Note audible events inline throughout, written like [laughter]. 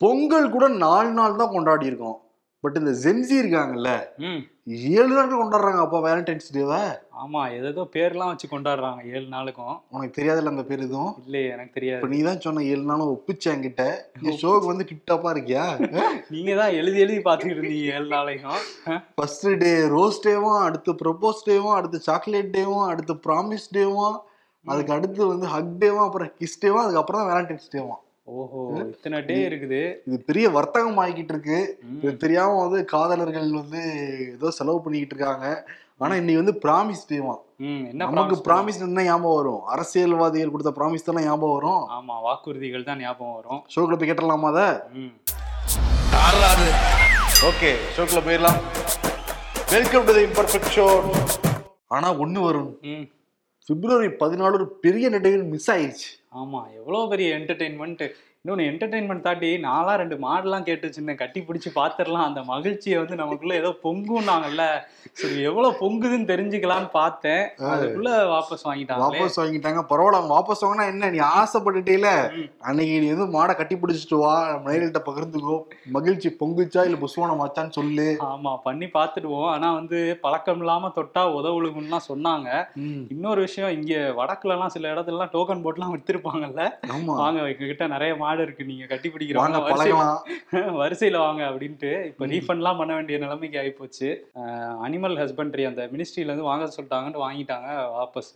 பொங்கல் கூட நாலு நாள் தான் கொண்டாடி இருக்கோம் பட் இந்த ஜென்சி இருக்காங்கல்ல ஏழு நாட்கள் கொண்டாடுறாங்க அப்பா வேலண்டைன்ஸ் டேவை ஆமா ஏதேதோ பேர்லாம் வச்சு கொண்டாடுறாங்க ஏழு நாளுக்கும். உனக்கு தெரியாதுல்ல அந்த பேர் எதுவும்? இல்லையே எனக்கு தெரியாது. நீ தான் சொன்ன ஏழு நாளும் ஒப்பிச்ச என்கிட்ட. நீ ஷோக்கு [laughs] வந்து டிப்டாப்பா இருக்கியா? நீங்க தான் எழுதி எழுதி பாத்துக்கிட்டு இருந்தீங்க ஏழு நாளைக்கும். ஃபர்ஸ்ட் டே ரோஸ் டேவும் அடுத்து ப்ரொபோஸ் டேவும் அடுத்து சாக்லேட் டேவும் அடுத்து ப்ராமிஸ் டேவும் அதுக்கு அடுத்து வந்து ஹக் டேவும் அப்புறம் கிஸ் டேவும் அதுக்கப்புறம் தான் வேலண்டைன்ஸ் டேவும் ஓஹோ இத்தனை டே இருக்குது. இது பெரிய வர்த்தகம் ஆகிக்கிட்டு இருக்கு இது தெரியாம வந்து காதலர்கள் வந்து ஏதோ செலவு பண்ணிக்கிட்டு இருக்காங்க. ஆனா இன்னைக்கு வந்து ப்ராமிஸ் என்ன நமக்கு promise ப்ராமிஸ் என்ன ஞாபகம் வரும். அரசியல்வாதிகள் கொடுத்த ப்ராமிஸ் தானே ஞாபகம் வரும். ஆமா வாக்குறுதிகள் தான் ஞாபகம் வரும். ஷோக்குள்ள போய் கேட்டலாமா அதை? ம். ஓகே ஷோக்குள்ள போயிடலாம். Welcome to the imperfect show ஆனா ஒண்ணு வரும். ம். பிப்ரவரி பதினாலு ஒரு பெரிய நடிகர் மிஸ் ஆயிடுச்சு ஆமாம் எவ்வளோ பெரிய என்டர்டெயின்மெண்ட் இன்னொன்னு என்டர்டெயின்மெண்ட் தாண்டி நாளா ரெண்டு மாடெல்லாம் கேட்டு வச்சிருந்தேன் கட்டி பிடிச்சி பாத்துரலாம். அந்த மகிழ்ச்சியை வந்து நமக்குள்ள ஏதோ பொங்குனாங்கல்ல சரி எவ்வளவு பொங்குதுன்னு தெரிஞ்சுக்கலாம்னு பார்த்தேன். அதுக்குள்ள வாபஸ் வாங்கிட்டாங்களே. வாபஸ் வாங்கிட்டாங்க. பரவாயில்ல அவங்க வாபஸ் வாங்கினா என்ன நீ ஆசைப்பட்டுட்டேல? ம். அன்னைக்கு நீ வந்து மாடை கட்டி பிடிச்சிட்டு வா. மனைவிட்ட பகிர்ந்துக்கோ. மகிழ்ச்சி பொங்குச்சா இல்ல புஸ்வானம் ஆச்சான்னு சொல்லு. ஆமா பண்ணி பார்த்துடுவோம் ஆனா வந்து பழக்கம் இல்லாம தொட்டா உதவுழுகும்லாம் சொன்னாங்க. இன்னொரு விஷயம் இங்க வடக்குல எல்லாம் சில இடத்துல எல்லாம் டோக்கன் போட்டுலாம் வித்திருப்பாங்கல்ல. ஆமா. வாங்க எங்க கிட்ட நிறைய மாடு இருக்கு. நீங்க கட்டி வாங்க பிடிக்கிறவங்க [laughs] வரிசையில வாங்க அப்படின்ட்டு இப்ப. ரீஃபண்ட்லாம் பண்ண வேண்டிய நிலைமைக்கு ஆயிப்போச்சு. அனிமல் ஹஸ்பண்ட்ரி அந்த மினிஸ்ட்ரியில இருந்து வாங்க சொல்லிட்டாங்கன்னு வாங்கிட்டாங்க வாபஸ்.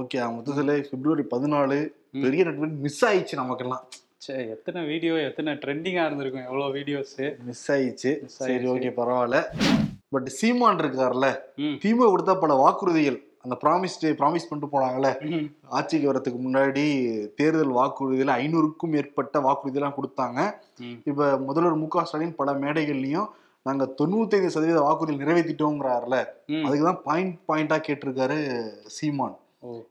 ஓகே மொத்தத்துல பிப்ரவரி பதினாலு. பெரிய நட்பு மிஸ் ஆயிடுச்சு நமக்கெல்லாம். சே எத்தனை வீடியோ எத்தனை ட்ரெண்டிங்கா இருந்திருக்கும் எவ்வளவு வீடியோஸ் மிஸ் ஆயிடுச்சு. சரி. ஓகே பரவாயில்ல. பட் சீமான் இருக்கார்ல. திமுக கொடுத்த பல வாக்குறுதிகள். அந்த ப்ராமிஸ் ப்ராமிஸ் பண்ணிட்டு போனாங்கல்ல? ஆட்சிக்கு வரதுக்கு முன்னாடி தேர்தல் வாக்குறுதிகள் ஐநூறுக்கும் மேற்பட்ட வாக்குறுதியெல்லாம் கொடுத்தாங்க. இப்ப முதல்வர் மு க ஸ்டாலின் பல மேடைகள்லயும் நாங்க தொண்ணூத்தைந்து சதவீத வாக்குறுதிகள் நிறைவேற்றிட்டோங்கிறாருல. அதுக்குதான் பாயிண்ட் பாயிண்டா கேட்டிருக்காரு சீமான்.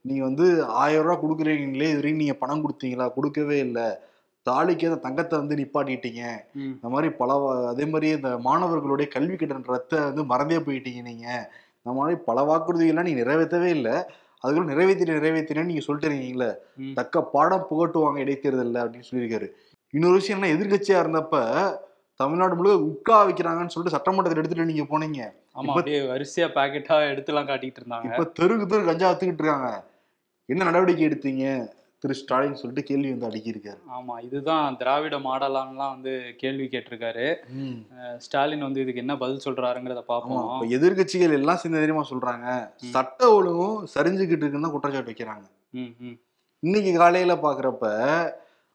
நீங்க வந்து ஆயிரம் ரூபாய் கொடுக்குறீங்களே இது வரைக்கும் நீங்க பணம் கொடுத்தீங்களா? கொடுக்கவே இல்லை. தாலிக்கு அந்த தங்கத்தை வந்து நிப்பாட்டிட்டீங்க. இந்த மாதிரி பல அதே மாதிரி இந்த மாணவர்களுடைய கல்வி கடன் ரத்தை வந்து மறந்தே போயிட்டீங்க நீங்க. இந்த மாதிரி பல வாக்குறுதிகள்லாம் நீங்க நிறைவேற்றவே இல்லை. அதுக்குள்ள நிறைவேற்றி நிறைவேற்றினு நீங்க சொல்லிட்டு இருக்கீங்களே. தக்க பாடம் புகட்டுவாங்க இடைத்தேர்தல்ல அப்படின்னு சொல்லியிருக்காரு. இன்னொரு விஷயம் என்ன எதிர்கட்சியா இருந்தப்ப தமிழ்நாடு முழுக்க உட்கா வைக்கிறாங்கன்னு சொல்லிட்டு சட்டமன்றத்தில் எடுத்துட்டு நீங்க போனீங்க. ஆமா அப்படியே வரிசையா பாக்கெட்டா எடுத்துலாம் காட்டிட்டு இருந்தாங்க. இப்ப தெருக்கு தெரு கஞ்சா வித்துக்கிட்டு இருக்காங்க. என்ன நடவடிக்கை எடுத்தீங்க? திரு ஸ்டாலின் சொல்லிட்டு கேள்வி வந்து அடுக்கியிருக்காரு. ஆமா இதுதான் திராவிட மாடலான்லாம் வந்து கேள்வி கேட்டிருக்காரு. ஸ்டாலின் வந்து இதுக்கு என்ன பதில் சொல்றாருங்கிறத பார்ப்போம். எதிர்கட்சிகள் எல்லாம் சேர்ந்து தெரியுமா சொல்றாங்க. சட்ட ஒழுங்கும் சரிஞ்சுக்கிட்டு இருக்குன்னு தான் குற்றச்சாட்டு வைக்கிறாங்க. இன்னைக்கு காலையில பாக்குறப்ப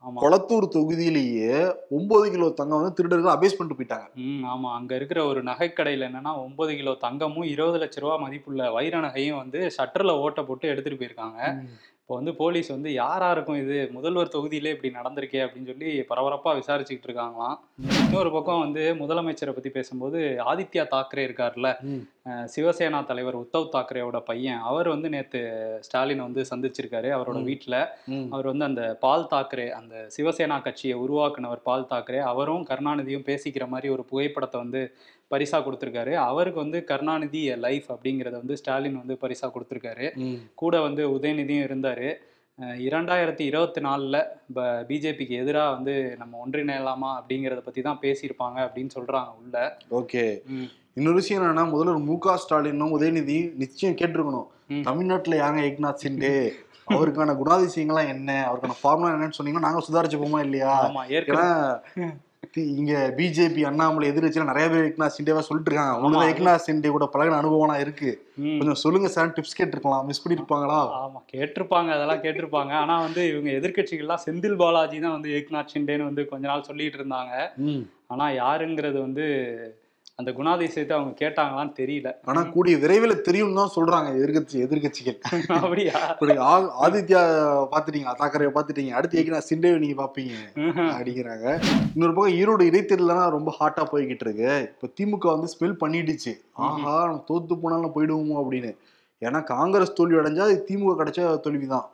கொளத்தூர் தொகுதியிலேயே ஒன்பது கிலோ தங்கம் வந்து திருடர்கள் அபேஸ் பண்ணிட்டு போயிட்டாங்க. ஆமா. அங்க இருக்கிற ஒரு நகைக்கடையில என்னன்னா ஒன்பது கிலோ தங்கமும் இருபது லட்ச ரூபா மதிப்புள்ள வைர நகையும் வந்து ஷட்டர்ல ஓட்ட போட்டு எடுத்துட்டு போயிருக்காங்க. இப்போ வந்து போலீஸ் வந்து யாரா இருக்கும் இது முதல்வர் தொகுதியிலே இப்படி நடந்திருக்கே அப்படின்னு சொல்லி பரபரப்பா விசாரிச்சுக்கிட்டு இருக்காங்களாம். இன்னொரு பக்கம் வந்து முதலமைச்சரை பத்தி பேசும்போது ஆதித்யா தாக்கரே இருக்கார்ல சிவசேனா தலைவர் உத்தவ் தாக்கரேவோட பையன். அவர் வந்து நேத்து ஸ்டாலின் வந்து சந்திச்சிருக்காரு அவரோட. வீட்டுல. அவர் வந்து அந்த பால் தாக்கரே அந்த சிவசேனா கட்சியை உருவாக்குனவர் பால் தாக்கரே அவரும் கருணாநிதியும் பேசிக்கிற மாதிரி ஒரு புகைப்படத்தை வந்து பரிசா கொடுத்துருக்காரு. அவருக்கு வந்து கருணாநிதி லைஃப் அப்படிங்கிறத வந்து ஸ்டாலின் வந்து பரிசா கொடுத்துருக்காரு. கூட வந்து உதயநிதியும் இருந்தாரு. இரண்டாயிரத்தி இருபத்தி நாலில் பிஜேபிக்கு எதிராக வந்து நம்ம ஒன்றிணையலாமா அப்படிங்கிறத பற்றி தான் பேசியிருப்பாங்க அப்படின்னு சொல்கிறாங்க உள்ள. ஓகே. இன்னொரு விஷயம் என்னன்னா முதல்வர் மு க ஸ்டாலினும் உதயநிதி நிச்சயம் கேட்டிருக்கணும். தமிழ்நாட்டுல யாங்க ஏக்நாத் சிண்டே? அவருக்கான குணாதிசயங்கள்லாம் என்ன? அவருக்கான ஃபார்முலா என்னன்னு சொன்னீங்கன்னா நாங்க சுதாரிச்சுப்போமா இல்லையா? ஏன்னா [laughs] இங்க பிஜேபி அண்ணாமலை எதிர்கட்சியில நிறைய பேர் ஏக்நாத் சிண்டேவா சொல்லிட்டு இருக்காங்க. உங்களுக்கு ஏக்நாத் சிண்டே கூட பழகின அனுபவம்லாம் இருக்கு. கொஞ்சம் சொல்லுங்க சார் டிப்ஸ் கேட்டிருக்கலாம். மிஸ் பண்ணிருப்பாங்களா? ஆமா கேட்டிருப்பாங்க அதெல்லாம் கேட்டிருப்பாங்க. ஆனா வந்து இவங்க எதிர்க்கட்சிகள்லாம் செந்தில் பாலாஜி தான் வந்து ஏக்நாத் ஷிண்டேன்னு வந்து கொஞ்ச நாள் சொல்லிட்டு இருந்தாங்க. ஆனா யாருங்கிறது வந்து அந்த குணாதிசயத்தை அவங்க கேட்டாங்களான்னு தெரியல. ஆனா கூடிய விரைவில் தெரியும் தான் சொல்றாங்க எதிர்கட்சி எதிர்கட்சிகள். அப்படியா? ஆதித்யா பாத்துட்டீங்க தாக்கரைய பாத்துட்டீங்க. அடுத்து ஏக்நாத் சிண்டேவை நீங்க பாப்பீங்க. அப்படிங்கிறாங்க. இன்னொரு பக்கம் ஈரோடு இடைத்தேர்தலாம் ரொம்ப ஹாட்டா போய்கிட்டு இருக்கு இப்ப திமுக வந்து ஸ்மெல் பண்ணிடுச்சு. ஆஹா நம்ம தோத்து போனாலும் போயிடுவோமோ அப்படின்னு. ஏன்னா காங்கிரஸ் தோல்வி அடைஞ்சா திமுக கிடைச்ச தோல்விதான்.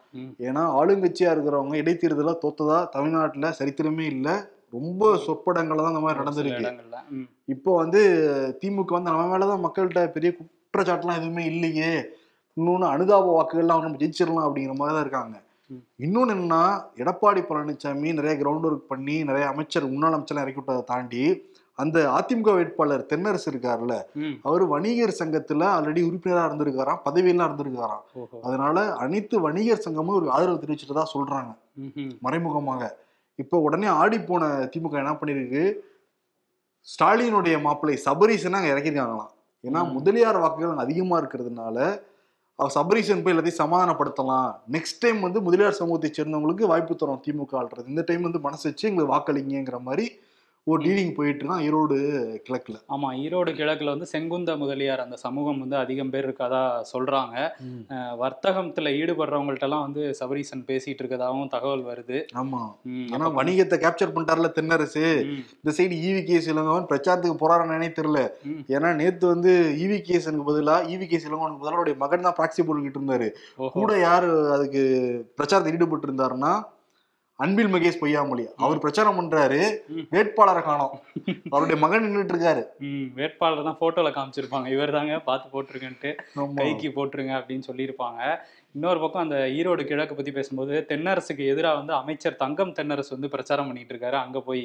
ஏன்னா ஆளுங்கட்சியா இருக்கிறவங்க இடைத்தேர்தலா தோத்ததா தமிழ்நாட்டுல சரித்திரமே இல்ல. ரொம்ப சொற்படங்கள்ல தான் இந்த மாதிரி நடந்திருக்கு. இப்போ வந்து திமுக வந்து நம்ம மேலதான் மக்கள்கிட்ட பெரிய குற்றச்சாட்டுலாம் எதுவுமே இல்லையே. இன்னொன்னு அனுதாப வாக்குகள்லாம் நம்ம ஜெயிச்சிடலாம் அப்படிங்கிற மாதிரி தான் இருக்காங்க. இன்னொன்னு என்னன்னா எடப்பாடி பழனிசாமி நிறைய கிரவுண்ட் ஒர்க் பண்ணி நிறைய அமைச்சர் முன்னாள் அமைச்சர் இறக்கி விட்டதை தாண்டி அந்த அதிமுக வேட்பாளர் தென்னரசு இருக்காருல்ல அவர் வணிகர் சங்கத்துல ஆல்ரெடி உறுப்பினரா இருந்திருக்காராம் பதவியெல்லாம் இருந்திருக்காராம். அதனால அனைத்து வணிகர் சங்கமும் ஒரு ஆதரவு தெரிவிச்சுட்டதா சொல்றாங்க. ம்ஹும். மறைமுகமாக. இப்போ உடனே ஆடி போன திமுக என்ன பண்ணிருக்கு ஸ்டாலினுடைய மாப்பிள்ளை சபரீசனை அங்க இறக்கிருக்காங்களாம் ஏன்னா. முதலியார் வாக்குகள் அங்க அதிகமா இருக்கிறதுனால சபரீசன் போய் எல்லாத்தையும் சமாதானப்படுத்தலாம். நெக்ஸ்ட் டைம் வந்து முதலியார் சமூகத்தை சேர்ந்தவங்களுக்கு வாய்ப்பு தரும் திமுக ஆள்றது. இந்த டைம் வந்து மனசு வச்சு எங்களுக்கு வாக்களிங்கிற மாதிரி ஒரு டீலிங் போயிட்டு இருக்கான் ஈரோடு கிழக்குல. ஆமா ஈரோடு கிழக்குல வந்து செங்குந்த முதலியார் அந்த சமூகம் வந்து அதிகம் பேர் இருக்கதா சொல்றாங்க. வர்த்தகத்துல ஈடுபடுறவங்கள்ட்ட எல்லாம் வந்து சபரீசன் பேசிட்டு இருக்கதாகவும் தகவல் வருது. ஆமா. அப்ப- வணிகத்தை கேப்சர் பண்ணிட்டார்ல தென்னரசு. இந்த சைடு ஈவி கேஸ் இளங்கவன் பிரச்சாரத்துக்கு போறாருன்னு தெரியல. ஏன்னா நேத்து வந்து ஈவி கேஸனுக்கு பதிலா ஈவி கேஸ் இளங்கவனுக்கு பதிலா அவருடைய மகன் தான் ப்ராக்சி போட்டுக்கிட்டு இருந்தாரு. கூட யாரு அதுக்கு பிரச்சாரத்தில் ஈடுபட்டு இருந்தாருன்னா அன்பில் மகேஷ் பொய்யாமொழி. அவர் பிரச்சாரம் பண்றாரு. வேட்பாளரை காணோம். அவருடைய மகன் நின்றுட்டு இருக்காரு வேட்பாளர் தான் போட்டோல காமிச்சிருப்பாங்க. இவர் தாங்க பார்த்து போட்டிருக்கேன்ட்டு. கைக்கு போட்டுருங்க அப்படின்னு சொல்லியிருப்பாங்க. இன்னொரு பக்கம் அந்த ஈரோடு கிழக்கு பத்தி பேசும்போது தென்னரசுக்கு எதிராக வந்து அமைச்சர் தங்கம் தென்னரசு வந்து பிரச்சாரம் பண்ணிட்டு இருக்காரு. அங்க போய்.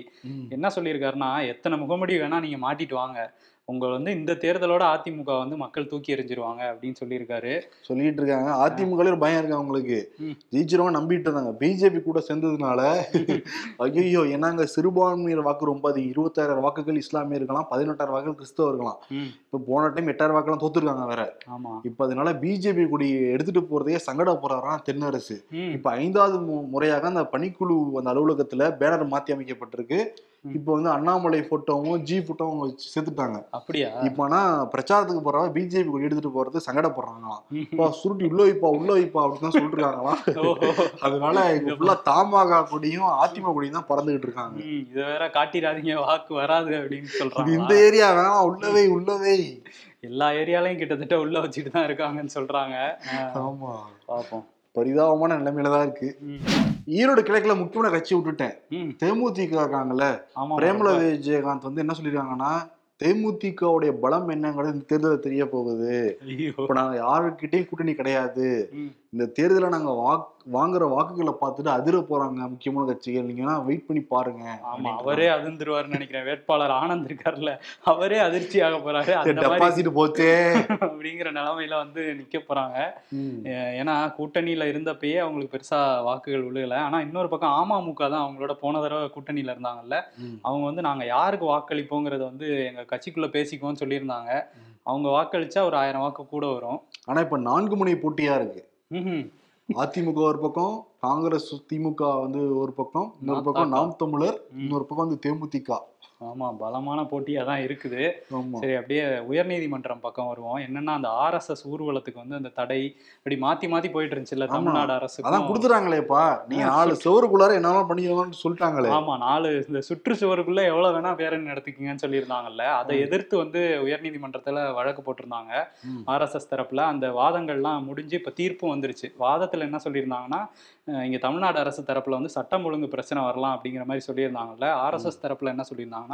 என்ன சொல்லியிருக்காருன்னா எத்தனை முகமுடி வேணா நீங்க மாட்டிட்டு வாங்க. உங்களை வந்து இந்த தேர்தலோட அதிமுக வந்து மக்கள் தூக்கி எறிஞ்சிருவாங்க அப்படின்னு சொல்லியிருக்காரு. சொல்லிட்டு இருக்காங்க. அதிமுக ஒரு பயம் இருக்கு அவங்களுக்கு. ஜெயிச்சிருவாங்க நம்பிட்டு இருந்தாங்க. பிஜேபி கூட சேர்ந்ததுனால ஐயோ என்னங்க சிறுபான்மையர் வாக்கு ரொம்ப அதிகம். இருபத்தாயிரம் வாக்குகள் இஸ்லாமியர் இருக்கலாம் பதினெட்டாயிரம் வாக்குகள் கிறிஸ்தவ இருக்கலாம். இப்ப போன டைம் எட்டாயிரம் வாக்கெல்லாம் தோத்துருக்காங்க வேற. ஆமா. இப்ப அதனால பிஜேபி கொடி எடுத்துட்டு போறதையே சங்கட போறாராம் தென்னரசு இப்ப ஐந்தாவது முறையாக அந்த பணிக்குழு அந்த அலுவலகத்துல பேனர் மாத்தி அமைக்கப்பட்டிருக்கு. இப்ப வந்து அண்ணாமலை போட்டோவும் ஜி போட்டோவும் சேர்த்துட்டாங்க. அப்படியா? இப்ப ஆனா பிரச்சாரத்துக்கு போறவங்க பிஜேபி கொடி எடுத்துட்டு போறது சங்கடப்படுறாங்களாம். இப்ப சுருட்டி உள்ள வைப்பா உள்ள வைப்பா அப்படின்னு தான் சொல்லிட்டு இருக்காங்களாம் அதனால இங்க ஃபுல்லா தாமாக கொடியும் அதிமுக கொடியும் தான் பறந்துகிட்டு இருக்காங்க. இத வேற காட்டிடாதீங்க வாக்கு வராது அப்படின்னு சொல்றாங்க இந்த ஏரியா வேணாம் உள்ளவே உள்ளவே எல்லா ஏரியாலையும் கிட்டத்தட்ட உள்ள வச்சுட்டு தான் இருக்காங்கன்னு சொல்றாங்க. ஆமா. பாப்போம். பரிதாபமான நிலைமையில தான் இருக்கு. ஈரோடு கிழக்குல முக்கியமான கட்சி விட்டுட்டேன். தேமுதிக இருக்காங்கல்ல? பிரேமல விஜயகாந்த் வந்து என்ன சொல்லிருக்காங்கன்னா தேமுதிகவுடைய பலம் என்னங்கிறது இந்த தேர்தலில் தெரிய போகுது. இப்ப நாங்க யாருக்கிட்டையும் கூட்டணி கிடையாது. இந்த தேர்தலை நாங்க வாக் வாங்குற வாக்குகளை பார்த்துட்டு அதிர போறாங்க முக்கியமான கட்சிகள். நீங்க வெயிட் பண்ணி பாருங்க ஆமா. அவரே அதிர்ந்துருவாருன்னு நினைக்கிறேன். வேட்பாளர் ஆனந்த் இருக்காருல்ல அவரே அதிர்ச்சி ஆக போறாரு. டெபாசிட் போச்சே. [laughs] அப்படிங்கிற நிலைமையில வந்து நிக்க போறாங்க. ஏன்னா கூட்டணியில இருந்தப்பயே அவங்களுக்கு பெருசா வாக்குகள் விழுகல. ஆனா இன்னொரு பக்கம் அமமுக தான் அவங்களோட போன தடவை கூட்டணியில இருந்தாங்கல்ல. அவங்க வந்து நாங்க யாருக்கு வாக்களிப்போங்கிறத வந்து எங்க கட்சிக்குள்ள பேசிக்குவோம்னு சொல்லியிருந்தாங்க. அவங்க வாக்களிச்சா ஒரு ஆயிரம் வாக்கு கூட வரும். ஆனா இப்ப நான்கு முனை போட்டியா இருக்கு. அதிமுக ஒரு பக்கம் காங்கிரஸ் திமுக வந்து ஒரு பக்கம் இன்னொரு பக்கம். நாம் தமிழர். இன்னொரு பக்கம் வந்து தேமுதிக ஆமா பலமான போட்டியா தான் இருக்குது. சரி அப்படியே உயர்நீதிமன்றம் பக்கம் வருவோம். என்னன்னா அந்த ஆர்எஸ்எஸ் ஊர்வலத்துக்கு வந்து அந்த தடை இப்படி மாத்தி மாத்தி போயிட்டு இருந்துச்சுல்ல. தமிழ்நாடு அரசு அதான் கொடுத்துறாங்களேப்பா நீங்க நாலு செவருக்குள்ளார என்னால பண்ணிக்கலாம்னு சொல்லிட்டாங்களே. ஆமா நாலு இந்த சுற்றுச்சுவருக்குள்ள எவ்வளவு வேணா பேரணி நடத்திக்கிங்கன்னு சொல்லியிருந்தாங்கல்ல அதை. எதிர்த்து வந்து உயர்நீதிமன்றத்துல வழக்கு போட்டிருந்தாங்க. ஆர்எஸ்எஸ் தரப்புல அந்த வாதங்கள்லாம் முடிஞ்சு இப்ப தீர்ப்பும் வந்துருச்சு. வாதத்துல என்ன சொல்லியிருந்தாங்கன்னா இங்க தமிழ்நாடு அரசு தரப்புல வந்து சட்டம் ஒழுங்கு பிரச்சனை வரலாம் அப்படிங்கிற மாதிரி சொல்லியிருந்தாங்கல்ல ஆர்எஸ்எஸ் தரப்புல என்ன சொல்லியிருந்தாங்கன்னா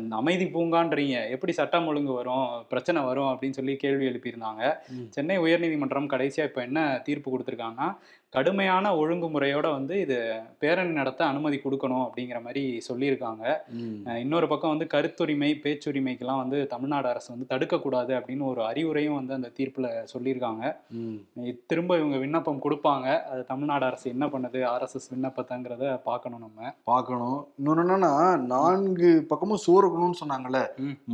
இந்த அமைதி பூங்கான்றீங்க எப்படி சட்டம் ஒழுங்கு வரும் பிரச்சனை வரும் அப்படின்னு சொல்லி கேள்வி எழுப்பியிருந்தாங்க. சென்னை உயர்நீதிமன்றம் கடைசியா இப்ப என்ன தீர்ப்பு கொடுத்திருக்காங்கன்னா கடுமையான ஒழுங்குமுறையோட வந்து இது பேரணி நடத்த அனுமதி கொடுக்கணும் அப்படிங்கிற மாதிரி சொல்லியிருக்காங்க. இன்னொரு பக்கம் வந்து கருத்துரிமை பேச்சுரிமைக்கெல்லாம் வந்து தமிழ்நாடு அரசு வந்து தடுக்கக்கூடாது அப்படின்னு ஒரு அறிவுரையும் வந்து அந்த தீர்ப்புல சொல்லியிருக்காங்க. திரும்ப இவங்க விண்ணப்பம் கொடுப்பாங்க. அது தமிழ்நாடு அரசு என்ன பண்ணுது ஆர்எஸ்எஸ் விண்ணப்பத்தைங்கிறத பார்க்கணும் நம்ம. பார்க்கணும். இன்னொன்னு என்னன்னா நான்கு பக்கமும் இருக்கணும்னு சொன்னாங்கல்ல.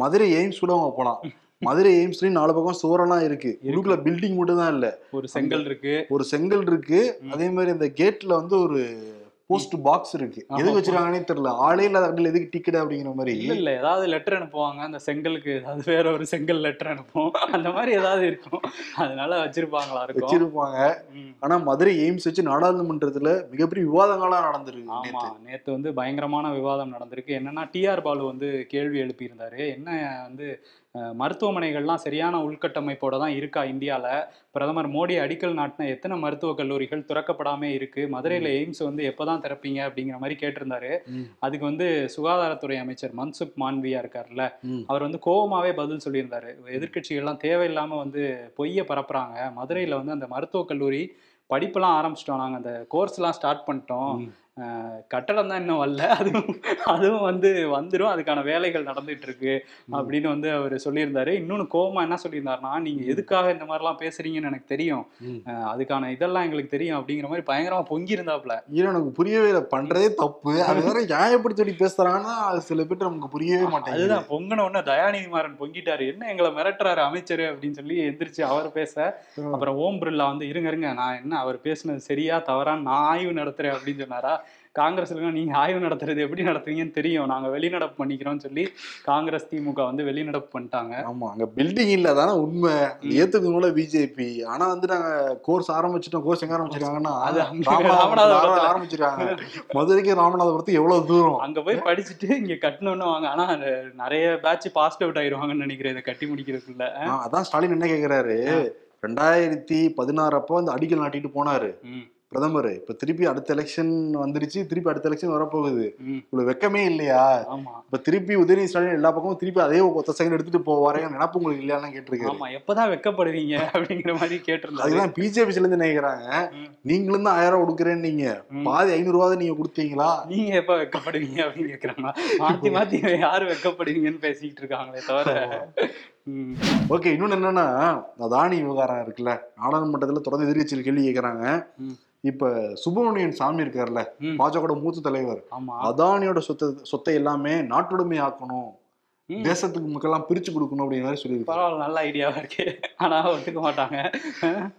மதுரை எய்ம்ஸ் கூட அவங்க போலாம். மதுரை எய்ம்ஸ்லயும் நாலு பக்கம் சுவரெல்லாம் இருக்கு. உள்ளுக்குள்ள பில்டிங் மட்டும் தான் இல்ல. ஒரு செங்கல் இருக்கு. ஒரு செங்கல் இருக்கு. அதே மாதிரி இந்த கேட்ல வந்து ஒரு போஸ்ட் பாக்ஸ் இருக்கு. எதுக்கு வச்சிருக்காங்கன்னே தெரியல. ஆளே இல்லாத இடத்துல எதுக்கு டிக்கெட் அப்படிங்கிற மாதிரி. இல்ல இல்ல. ஏதாவது லெட்டர் அனுப்புவாங்க. அந்த செங்கலுக்கு ஏதாவது வேற ஒரு செங்கல் லெட்டர் அனுப்பும் அந்த மாதிரி ஏதாவது இருக்கும். அதனால வச்சிருப்பாங்களா இருக்கும். வச்சிருப்பாங்க. ஆனா மதுரை எய்ம்ஸ் வச்சு நாடாளுமன்றத்துல மிகப்பெரிய விவாதங்களா நடந்திருக்கு ஆமா. நேத்து. வந்து பயங்கரமான விவாதம் நடந்திருக்கு. என்னன்னா டிஆர் பாலு வந்து கேள்வி எழுப்பியிருந்தாரு. என்ன வந்து மருத்துவமனைகள்லாம் சரியான உள்கட்டமைப்போட தான் இருக்கா இந்தியால? பிரதமர் மோடி அடிக்கல் நாட்டின எத்தனை மருத்துவக் கல்லூரிகள் திறக்கப்படாம இருக்கு? மதுரையில எய்ம்ஸ் வந்து எப்பதான் திறப்பீங்க? அப்படிங்கிற மாதிரி கேட்டிருந்தாரு. அதுக்கு வந்து சுகாதாரத்துறை அமைச்சர் மன்சுக் மாண்வியா இருக்காருல்ல ம். அவர் வந்து கோவமாவே பதில் சொல்லியிருந்தாரு. எதிர்க்கட்சிகள்லாம் தேவையில்லாம வந்து பொய்ய பரப்புறாங்க. மதுரையில வந்து அந்த மருத்துவக் கல்லூரி படிப்பெல்லாம் ஆரம்பிச்சிட்டோம். நாங்க அந்த கோர்ஸ்லாம் ஸ்டார்ட் பண்ணிட்டோம். கட்டடம் தான் இன்னும் வரல. அதுவும் அதுவும் வந்து வந்துடும் அதுக்கான வேலைகள் நடந்துட்டு இருக்கு அப்படின்னு வந்து அவர் சொல்லியிருந்தாரு. இன்னொன்னு கோவமா என்ன சொல்லியிருந்தாருன்னா நீங்க எதுக்காக இந்த மாதிரிலாம் பேசுறீங்கன்னு எனக்கு தெரியும். அதுக்கான இதெல்லாம் எங்களுக்கு தெரியும் அப்படிங்கிற மாதிரி பயங்கரமா பொங்கி இருந்தாப்ல ஏன்னா எனக்கு புரியவே இல்லை. பண்றதே தப்பு. அது வேற நியாயப்படி சொல்லி பேசுறாங்கன்னா அது சில பேர் நமக்கு புரியவே மாட்டேங்குது. அதுதான். பொங்கின உடனே தயாநிதி மாறன் பொங்கிட்டாரு. என்ன எங்களை மிரட்டுறாரு அமைச்சர்? அப்படின்னு சொல்லி எந்திரிச்சு அவர் பேச அப்புறம் ஓம் பிர்லா வந்து இருங்க இருங்க. நான் என்ன அவர் பேசுனது சரியா தவறான்னு நான் ஆய்வு நடத்துறேன் அப்படின்னு சொன்னாரா. காங்கிரஸ் இருக்க நீங்க ஆய்வு நடத்துறது எப்படி நடத்துவீங்கன்னு தெரியும். நாங்க வெளிநடப்பு பண்ணிக்கிறோம்னு சொல்லி காங்கிரஸ் திமுக வந்து வெளிநடப்பு பண்ணிட்டாங்க. ஆமா அங்க பில்டிங் இல்ல தானே உண்மை. ஏத்துக்கணும்ல பிஜேபி. ஆனா வந்து நாங்க கோர்ஸ் ஆரம்பிச்சிட்டோம் கோர்ஸ் எங்க ஆரம்பிச்சிருக்காங்கன்னா அது ராமநாதபுரத்துல. ஆரம்பிச்சிருக்காங்க. மதுரைக்கு ராமநாதபுரத்துக்கு எவ்வளவு தூரம்? அங்க போய் படிச்சுட்டு இங்க கட்டணும்னு வாங்க. ஆனா அது நிறைய பேட்ச் பாஸ்ட் அவுட் ஆயிருவாங்கன்னு நினைக்கிறேன் இதை கட்டி முடிக்கிறதுக்குள்ள. அதான் ஸ்டாலின் என்ன கேக்குறாரு? ரெண்டாயிரத்தி பதினாறு அப்போ வந்து அடிக்கல் நாட்டிட்டு போனாரு. பிரதமர் இப்ப திருப்பி அடுத்த எலெக்ஷன் வந்துருச்சு திருப்பி அடுத்த எலெக்ஷன் வரப்போகுது. உங்களுக்கு வெக்கமே இல்லையா? இப்ப திருப்பி உதயநிதி ஸ்டாலின் எல்லா பக்கமும் திருப்பி அதே ஒத்த செகண்ட் எடுத்துட்டு போவாரே நினப்பு உங்களுக்கு இல்லையான்னு கேட்டிருக்காரு. ஆமா எப்பதான் வெக்கப்படுவீங்க அப்படிங்கிற மாதிரி கேட்டிருந்தாரு. அதுதான் பிஜேபி இருந்து நினைக்கிறாங்க. நீங்களும் தான் ஆயிரம் ரூபாய் கொடுக்குறேன்னு நீங்க. பாதி ஐநூறு ரூபாய் நீங்க கொடுத்தீங்களா? நீங்க எப்ப வெக்கப்படுவீங்க அப்படின்னு கேக்குறாங்க. மாத்தி மாத்தி யாரு வெக்கப்படுவீங்கன்னு பேசிக்கிட்டு இருக்காங்களே தவிர. ஓகே இன்னொன்னு என்னன்னா அதானி விவகாரம் இருக்குல்ல நாடாளுமன்றத்துல தொடர்ந்து எதிர்கட்சியில் கேள்வி கேட்கறாங்க. இப்ப சுப்பிரமணியன் சாமி இருக்காருல்ல பாஜக மூத்த தலைவர். ஆமா. அதானியோட சொத்தை சொத்தை எல்லாமே நாட்டுடைமை ஆக்கணும். தேசத்துக்கு மக்கள்லாம் பிரிச்சு கொடுக்கணும் அப்படிங்கிற மாதிரி சொல்லியிருக்காரு பரவாயில்ல நல்ல ஐடியாவா இருக்கு. ஆனா ஒத்துக்க மாட்டாங்க.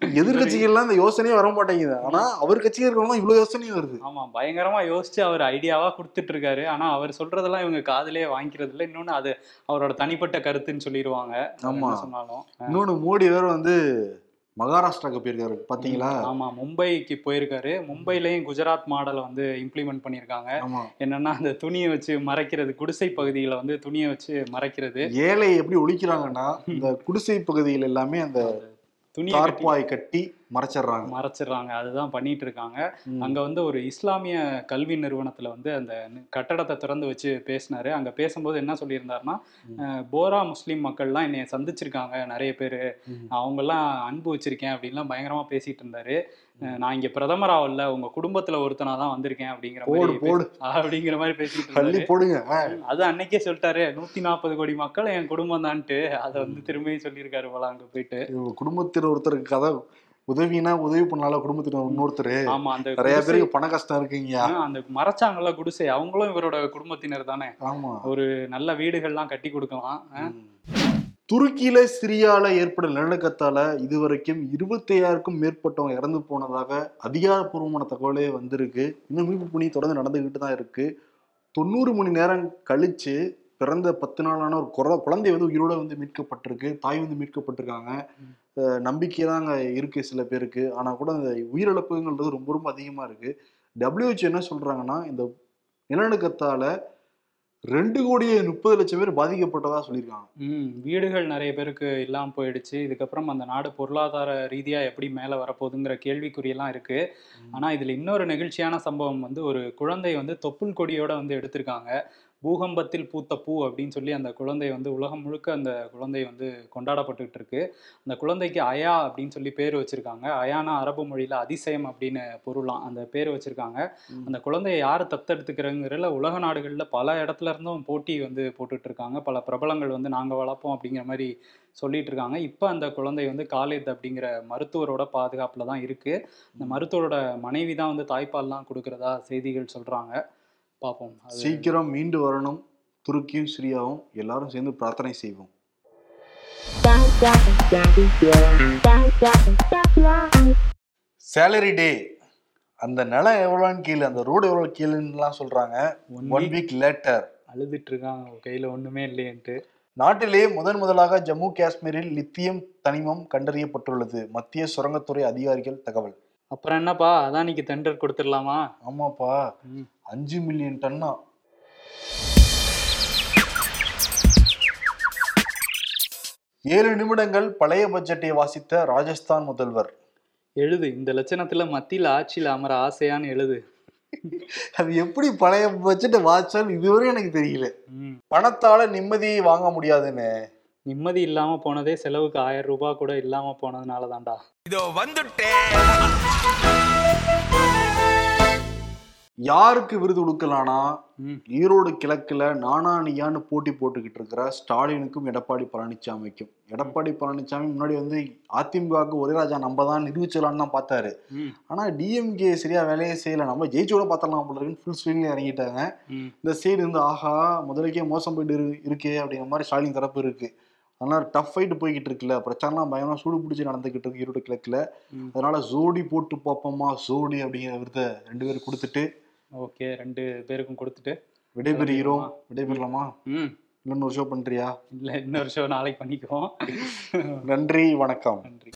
எதிர்கட்சிகள்லாம் இந்த யோசனையே வர மாட்டேங்குது. ஆனா அவர் கட்சியில் இருக்கிறவங்க இவ்வளவு யோசனையும் வருது. ஆமா பயங்கரமா யோசிச்சு அவர் ஐடியாவா கொடுத்துட்டு இருக்காரு. ஆனா அவர் சொல்றதெல்லாம் இவங்க காதுலயே வாங்கிக்கிறது இல்ல. இன்னொன்னு அது அவரோட தனிப்பட்ட கருத்துன்னு சொல்லிடுவாங்க ஆமா. சொன்னாலும். இன்னொன்னு மோடி வேற வந்து மகாராஷ்டிராக்கு போயிருக்காரு பாத்தீங்களா? ஆமா மும்பைக்கு போயிருக்காரு. மும்பைலயும் குஜராத் மாடலை வந்து இம்ப்ளிமெண்ட் பண்ணியிருக்காங்க. என்னன்னா அந்த துணியை வச்சு மறைக்கிறது குடிசை பகுதிகளை வந்து துணியை வச்சு மறைக்கிறது. ஏழை எப்படி ஒழிக்கிறாங்கன்னா இந்த குடிசை பகுதியில் எல்லாமே அந்த கட்டி தார்பாய் கட்டி மறைச்சிடுறாங்க. மறைச்சிடுறாங்க. அதுதான் பண்ணிட்டு இருக்காங்க. அங்க வந்து ஒரு இஸ்லாமிய கல்வி நிறுவனத்துல வந்து அந்த கட்டடத்தை திறந்து வச்சு பேசினாரு. அங்க பேசும்போது என்ன சொல்லியிருந்தாருன்னா போரா முஸ்லீம் மக்கள்லாம் என்னைய சந்திச்சிருக்காங்க நிறைய பேர். அவங்கெல்லாம் அன்பு வச்சிருக்கேன் அப்படின்லாம் பயங்கரமா பேசிட்டு இருந்தாரு நான் இங்க பிரதமராவல்ல உங்க குடும்பத்துல ஒருத்தனா தான் வந்திருக்கேன் அப்படிங்கிற போடு மாதிரி அப்படிங்கிற மாதிரி பேசிட்டு போடுங்க. அது அன்னைக்கே சொல்லிட்டாரு. நூத்தி நாற்பது கோடி மக்கள் என் குடும்பம் தான்ட்டு அதை வந்து திரும்பியும் சொல்லியிருக்காரு போல அங்க போயிட்டு. குடும்பத்தில் ஒருத்தருக்கு கதை உதவினா உதவி பண்ணால குடும்பத்தில் இன்னொருத்தர். ஆமா அந்த நிறைய பேருக்கு பண கஷ்டம் இருக்குங்கயா அந்த மறைச்சாங்கல்ல குடிசை அவங்களும் இவரோட குடும்பத்தினர் தானே. ஆமா. ஒரு நல்ல வீடுகள்லாம் கட்டி கொடுக்கலாம். துருக்கியில சிரியால ஏற்பட்ட நிலநடுக்கத்தால இதுவரைக்கும் இருபத்தையாயிரக்கும் மேற்பட்டவங்க இறந்து போனதாக அதிகாரப்பூர்வமான தகவலே வந்திருக்கு. இன்னும் மீட்பு பணி தொடர்ந்து நடந்துகிட்டு தான் இருக்கு. தொண்ணூறு மணி நேரம் கழிச்சு பிறந்த பத்து நாளான ஒரு குற குழந்தை வந்து உயிரோட வந்து மீட்கப்பட்டிருக்கு. தாய் வந்து மீட்கப்பட்டிருக்காங்க. நம்பிக்கை தான் அங்கே இருக்கு சில பேருக்கு. ஆனால் கூட அந்த உயிரிழப்புங்கிறது ரொம்ப ரொம்ப அதிகமாக இருக்கு. WHO என்ன சொல்றாங்கன்னா இந்த நிலநடுக்கத்தால ரெண்டு கோடியே முப்பது லட்சம் பேர் பாதிக்கப்பட்டதா சொல்லியிருக்காங்க. ம் வீடுகள் நிறைய பேருக்கு இல்லாம போயிடுச்சு. இதுக்கப்புறம் அந்த நாடு பொருளாதார ரீதியா எப்படி மேல வரப்போகுதுங்கிற கேள்விக்குறியெல்லாம் இருக்கு. ஆனா இதுல இன்னொரு நெகிழ்ச்சியான சம்பவம் வந்து ஒரு குழந்தை வந்து தொப்புள் கொடியோட வந்து எடுத்திருக்காங்க. பூகம்பத்தில் பூத்த பூ அப்படின்னு சொல்லி அந்த குழந்தை வந்து உலகம் முழுக்க அந்த குழந்தை வந்து கொண்டாடப்பட்டுக்கிட்டு இருக்கு அந்த குழந்தைக்கு அயா அப்படின்னு சொல்லி பேர் வச்சிருக்காங்க. அயானா அரபு மொழியில அதிசயம் அப்படின்னு பொருளாம். அந்த பேர் வச்சிருக்காங்க. அந்த குழந்தையை யார் தத்தெடுத்துக்கிறங்கிறதுல உலக நாடுகள்ல பல இடத்துல இருந்தும் போட்டி வந்து போட்டுட்டு இருக்காங்க பல பிரபலங்கள் வந்து நாங்க வளர்ப்போம் அப்படிங்கிற மாதிரி சொல்லிட்டு இருக்காங்க இப்போ அந்த குழந்தை வந்து காலித் அப்படிங்கிற மருத்துவரோட பாதுகாப்புல தான் இருக்கு. இந்த மருத்துவரோட மனைவி தான் வந்து தாய்ப்பால்லாம் கொடுக்கறதா செய்திகள் சொல்றாங்க. பார்ப்போம். சீக்கிரம் மீண்டு வரணும். துருக்கியும் சிரியாவும் எல்லாரும் சேர்ந்து பிரார்த்தனை செய்வோம். சேலரி டே அந்த நிலம் எவ்வளோன்னு கீழே அந்த ரோடு எவ்வளோ கீழேன்னுலாம் சொல்றாங்க. ஒன் வீக் லேட்டர் அழுதுட்டு இருக்காங்க கையில ஒண்ணுமே இல்லையன்ட்டு. நாட்டிலே முதன் முதலாக ஜம்மு காஷ்மீரில் லித்தியம் தனிமம் கண்டறியப்பட்டுள்ளது. மத்திய சுரங்கத்துறை அதிகாரிகள் தகவல். அப்புறம் என்னப்பா? அதானிக்கு டெண்டர் கொடுத்துடலாமா? ஆமாப்பா. ம். அஞ்சு மில்லியன் டன்னா ஏழு நிமிடங்கள் பழைய பட்ஜெட்டை வாசித்த ராஜஸ்தான் முதல்வர். எழுது. இந்த லட்சணத்துல மத்தியில ஆட்சியில அமர ஆசையான்னு எழுது. அது எப்படி பழைய பட்ஜெட்டை வாசிச்சாலும் இதுவரை எனக்கு தெரியல. ம். பணத்தால நிம்மதியை வாங்க முடியாதுன்னு. நிம்மதி இல்லாம போனதே செலவுக்கு ஆயிரம் ரூபாய் கூட இல்லாம போனதுனால தான்டா இதோ வந்துட்டேன். யாருக்கு விருது கொடுக்கலானா. ஈரோடு கிழக்குல நானா நீயான்னு போட்டி போட்டுக்கிட்டு இருக்கிற ஸ்டாலினுக்கும் எடப்பாடி பழனிசாமிக்கும் எடப்பாடி பழனிசாமி முன்னாடி வந்து அதிமுகவுக்கு ஒரே ராஜா நம்ம தான் நிரூபிச்சலான்னு தான் பார்த்தாரு. ஆனா டிஎம்கே சரியா வேலையே செய்யல. நம்ம ஜெயிச்சோட பார்த்தலாம் போல இருக்குன்னு ஃபுல் ஸ்விங்ல இறங்கிட்டாங்க. இந்த சைடு வந்து ஆஹா முதலுக்கே மோசம் போயிட்டு இரு- இருக்கே அப்படிங்கிற மாதிரி ஸ்டாலின் தரப்பு இருக்கு. அதனால டஃப் ஃபைட் போய்கிட்டு இருக்குல்ல பிரச்சாரம் பயங்கரமா சூடு பிடிச்சி நடந்துகிட்டு இருக்கு ஈரோடு கிழக்குல. அதனால ஜோடி போட்டு பார்ப்போமா? ஜோடி அப்படிங்கிற விருதை ரெண்டு பேரும் கொடுத்துட்டு. ஓகே ரெண்டு பேருக்கும் கொடுத்துட்டு. விடைபெறுகிறோம். விடைபெறலாமா? இன்னொரு ஷோ பண்றியா? இல்ல இன்னொரு ஷோ நாளைக்கு பண்ணிக்குவோம். நன்றி வணக்கம். நன்றி.